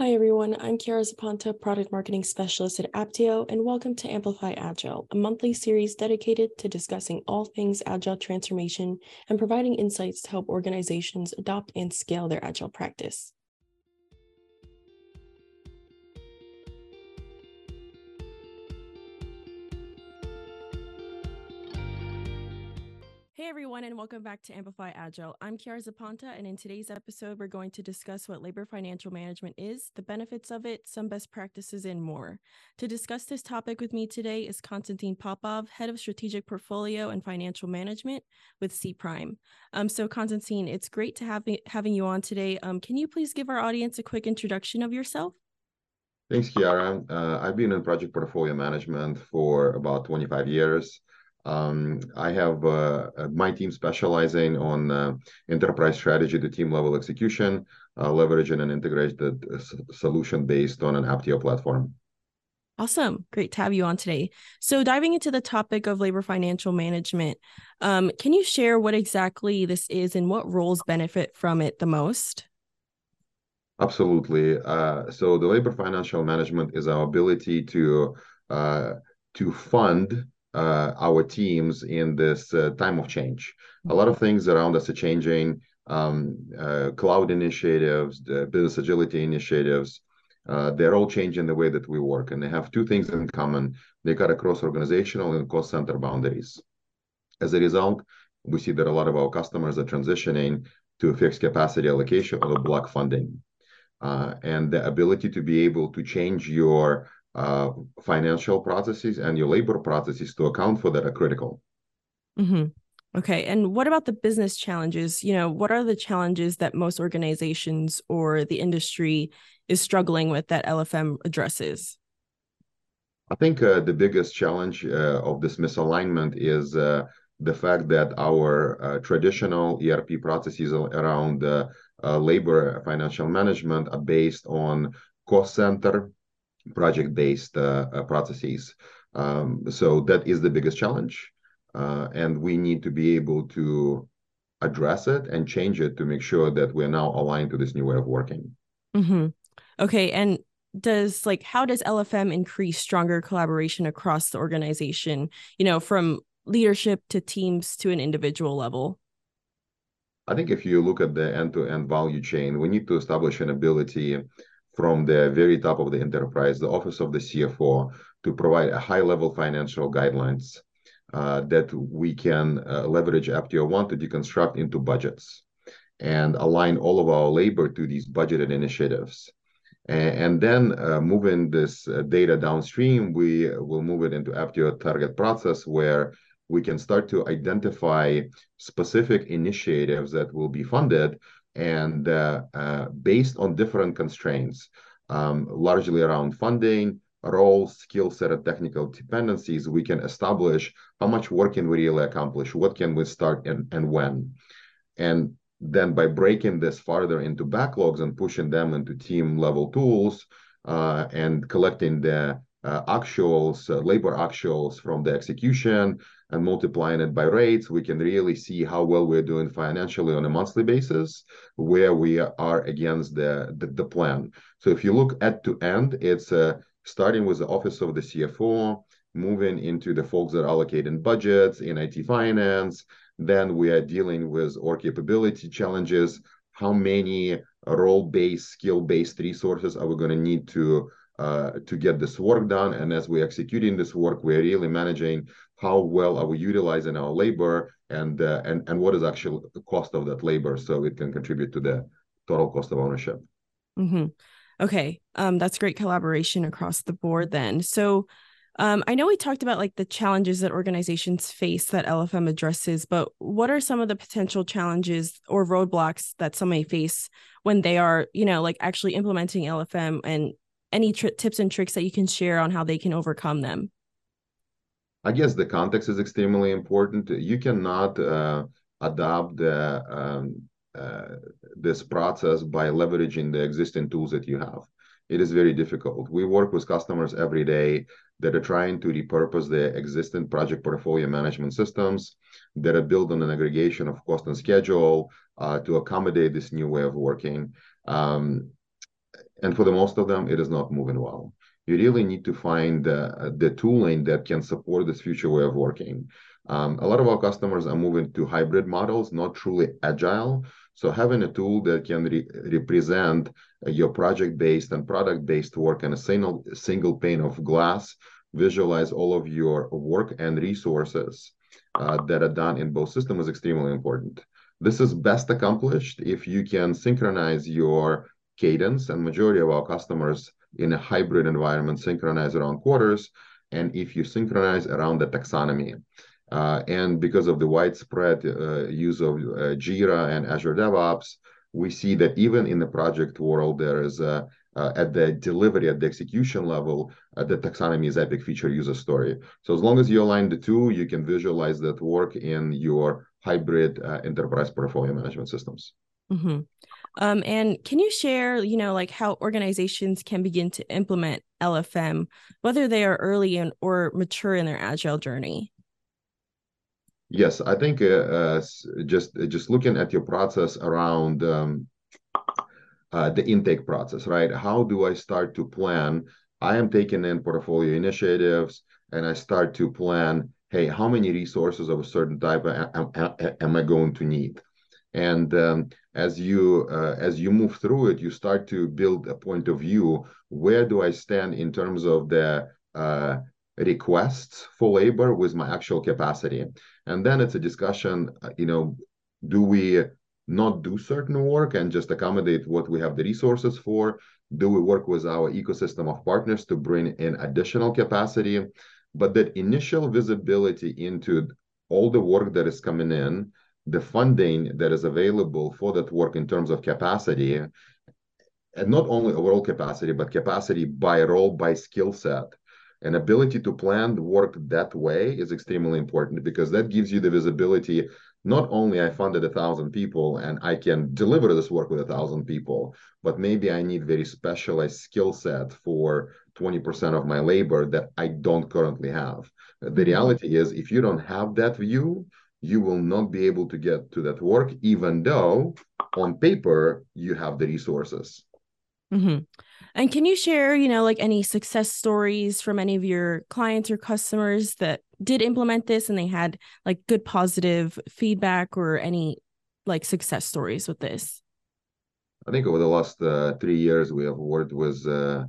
Hi, everyone. I'm Chiara Zapanta, Product Marketing Specialist at Apptio, and welcome to Amplify Agile, a monthly series dedicated to discussing all things Agile transformation and providing insights to help organizations adopt and scale their Agile practice. Hey everyone, and welcome back to Amplify Agile. I'm Chiara Zapanta, and in today's episode, we're going to discuss what labor financial management is, the benefits of it, some best practices, and more. To discuss this topic with me today is Konstantin Popov, Head of Strategic Portfolio and Financial Management with Cprime. Um, so, Konstantin, it's great to have me, having you on today. Um, can you please give our audience a quick introduction of yourself? Thanks, Chiara. Uh, I've been in project portfolio management for about 25 years. Um, I have uh, uh, my team specializing on uh, enterprise strategy to team level execution, uh, leveraging an integrated uh, solution based on an Apptio platform. Awesome. Great to have you on today. So, diving into the topic of labor financial management, um, can you share what exactly this is and what roles benefit from it the most? Absolutely. Uh, so, the labor financial management is our ability to to fund uh, our teams in this uh, time of change. A lot of things around us are changing. Um, uh, cloud initiatives, business agility initiatives, uh, they're all changing the way that we work, and they have two things in common: they cut across organizational and cost center boundaries. As a result, we see that a lot of our customers are transitioning to fixed capacity allocation or block funding, uh, and the ability to be able to change your uh, financial processes and your labor processes to account for that are critical. Mm-hmm. Okay. And what about the business challenges? You know, what are the challenges that most organizations or the industry is struggling with that LFM addresses? I think uh, the biggest challenge uh, of this misalignment is uh, the fact that our uh, traditional ERP processes around uh, uh, labor financial management are based on cost center project-based uh, uh, processes. Um, so that is the biggest challenge, uh, and we need to be able to address it and change it to make sure that we're now aligned to this new way of working. Mm-hmm. Okay, and does like how does LFM increase stronger collaboration across the organization? You know, from leadership to teams to an individual level. I think if you look at the end-to-end value chain, we need to establish an ability from the very top of the enterprise, the office of the CFO, to provide a high-level financial guidelines uh, that we can uh, leverage Apptio One to deconstruct into budgets and align all of our labor to these budgeted initiatives. And, then uh, moving this uh, data downstream, we will move it into Apptio target process where we can start to identify specific initiatives that will be funded and uh, uh, based on different constraints, um, largely around funding, roles, skill set, and technical dependencies, we can establish how much work can we really accomplish, what can we start and, and when. And then by breaking this farther into backlogs and pushing them into team level tools uh, and collecting the actuals, uh, labor actuals from the execution and multiplying it by rates, we can really see how well we're doing financially on a monthly basis, where we are against the, the, the plan. So if you look at to end, it's uh, starting with the office of the CFO, moving into the folks that are allocating budgets in IT finance. Then we are dealing with our capability challenges. How many role-based, skill-based resources are we going to need to uh, to get this work done. And as we're executing this work, we're really managing how well are we utilizing our labor and uh, and and what is actually the cost of that labor so it can contribute to the total cost of ownership. Mm-hmm. Okay, um, that's great collaboration across the board. Then, so um, I know we talked about like the challenges that organizations face that LFM addresses, but what are some of the potential challenges or roadblocks that some may face when they are, you know, like actually implementing LFM and any tips and tricks that you can share on how they can overcome them? I guess the context is extremely important. You cannot uh, adopt um, uh, this process by leveraging the existing tools that you have. It is very difficult. We work with customers every day that are trying to repurpose their existing project portfolio management systems that are built on an aggregation of cost and schedule uh, to accommodate this new way of working. Um, and for the most of them, it is not moving well. You really need to find uh, the tooling that can support this future way of working. Um, a lot of our customers are moving to hybrid models, not truly agile. So having a tool that can re represent uh, your project-based and product-based work in a single single pane of glass, visualize all of your work and resources uh, that are done in both systems is extremely important. This is best accomplished if you can synchronize your cadence, and majority of our customers in a hybrid environment synchronize around quarters, and if you synchronize around the taxonomy. Uh, and because of the widespread uh, use of uh, Jira and Azure DevOps, we see that even in the project world, there is a, at the delivery, at the execution level, uh, the taxonomy is epic feature user story. So as long as you align the two, you can visualize that work in your hybrid uh, enterprise portfolio management systems. Mm-hmm. Um, and can you share, you know, like how organizations can begin to implement LFM, whether they are early in, or mature in their agile journey? Yes, I think uh, uh, just just looking at your process around um, uh, the intake process, right? How do I start to plan? I am taking in portfolio initiatives, and I start to plan. Hey, how many resources of a certain type am, am I going to need? And um, as you uh, as you move through it, you start to build a point of view. Where do I stand in terms of the uh, requests for labor with my actual capacity? And then it's a discussion. Uh, you know, do we not do certain work and just accommodate what we have the resources for? Do we work with our ecosystem of partners to bring in additional capacity? But that initial visibility into all the work that is coming in the funding that is available for that work in terms of capacity, and not only overall capacity, but capacity by role, by skill set. An ability to plan the work that way is extremely important because that gives you the visibility. Not only I funded a thousand people and I can deliver this work with a thousand people, but maybe I need very specialized skill set for 20% of my labor that I don't currently have. The mm-hmm. reality is if you don't have that view, you will not be able to get to that work, even though on paper you have the resources. Mm-hmm. And can you share, you know, like any success stories from any of your clients or customers that did implement this and they had like good positive feedback or any like success stories with this? I think over the last uh, three years, we have worked with uh,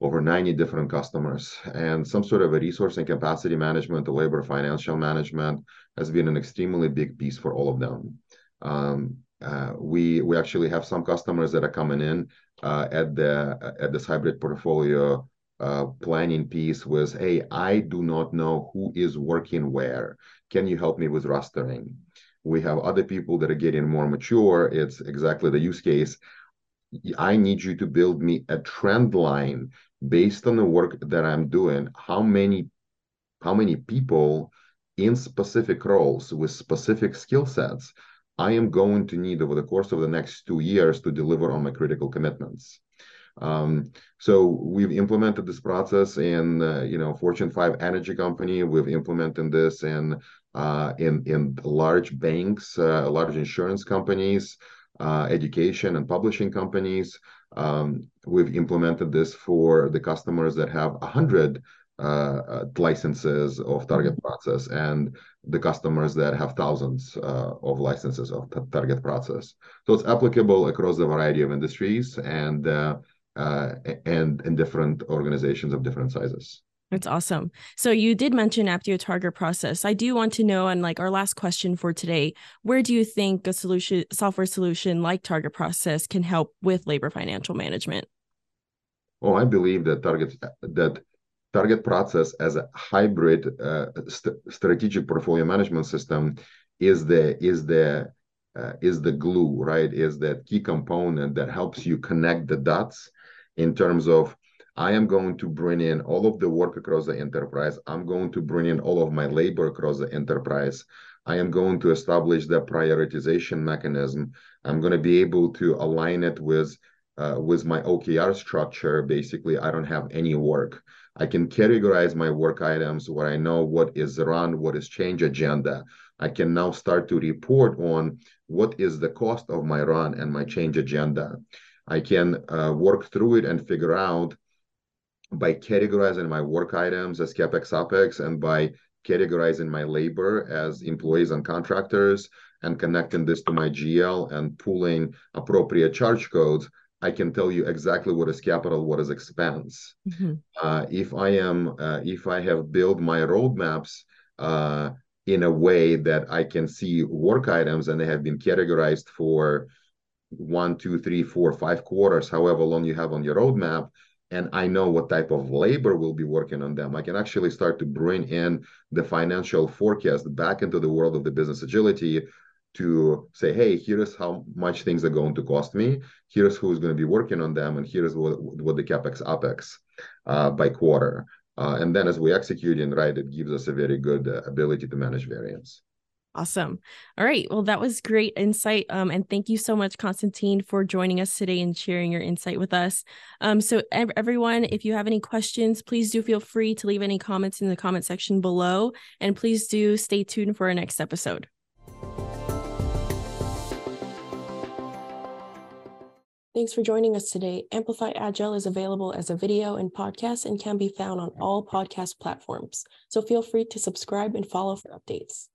over 90 different customers and some sort of a resource and capacity management, the labor financial management has been an extremely big piece for all of them. Um, uh, we we actually have some customers that are coming in uh, at the at this hybrid portfolio uh, planning piece with, hey, I do not know who is working where. Can you help me with rostering? We have other people that are getting more mature. It's exactly the use case. I need you to build me a trend line based on the work that I'm doing. How many how many people in specific roles with specific skill sets I am going to need over the course of the next two years to deliver on my critical commitments. Um, so we've implemented this process in, uh, you know, Fortune 5 energy company. We've implemented this in uh, in in large banks, uh, large insurance companies, uh, education and publishing companies. Um, we've implemented this for the customers that have 100 uh, uh, licenses of target mm-hmm. process and the customers that have thousands uh, of licenses of target process. So it's applicable across a variety of industries and uh, uh, and in different organizations of different sizes. That's awesome. So you did mention Apptio target process. I do want to know, and like our last question for today, where do you think a solution, software solution like target process, can help with labor financial management? Oh, I believe that target that target process as a hybrid uh, st strategic portfolio management system is the is the uh, is the glue, right? Is that key component that helps you connect the dots in terms of I am going to bring in all of the work across the enterprise. I'm going to bring in all of my labor across the enterprise. I am going to establish the prioritization mechanism. I'm going to be able to align it with uh, with my OKR structure. Basically, I don't have any work. I can categorize my work items where I know what is run, what is change agenda. I can now start to report on what is the cost of my run and my change agenda. I can uh, work through it and figure out by categorizing my work items as capex opex and by categorizing my labor as employees and contractors and connecting this to my GL and pulling appropriate charge codes, I can tell you exactly what is capital, what is expense. Mm-hmm. Uh, if I am, uh, if I have built my roadmaps uh, in a way that I can see work items and they have been categorized for one, two, three, four, five quarters, however long you have on your roadmap, and I know what type of labor will be working on them, I can actually start to bring in the financial forecast back into the world of the business agility to say, hey, here's how much things are going to cost me. Here's who's going to be working on them, and here's what, what the capex opex uh, by quarter. Uh, and then as we execute in right, it gives us a very good uh, ability to manage variance. Awesome. All right. Well, that was great insight. Um, and thank you so much, Constantine, for joining us today and sharing your insight with us. Um, so ev- everyone, if you have any questions, please do feel free to leave any comments in the comment section below. And please do stay tuned for our next episode. Thanks for joining us today. Amplify Agile is available as a video and podcast and can be found on all podcast platforms. So feel free to subscribe and follow for updates.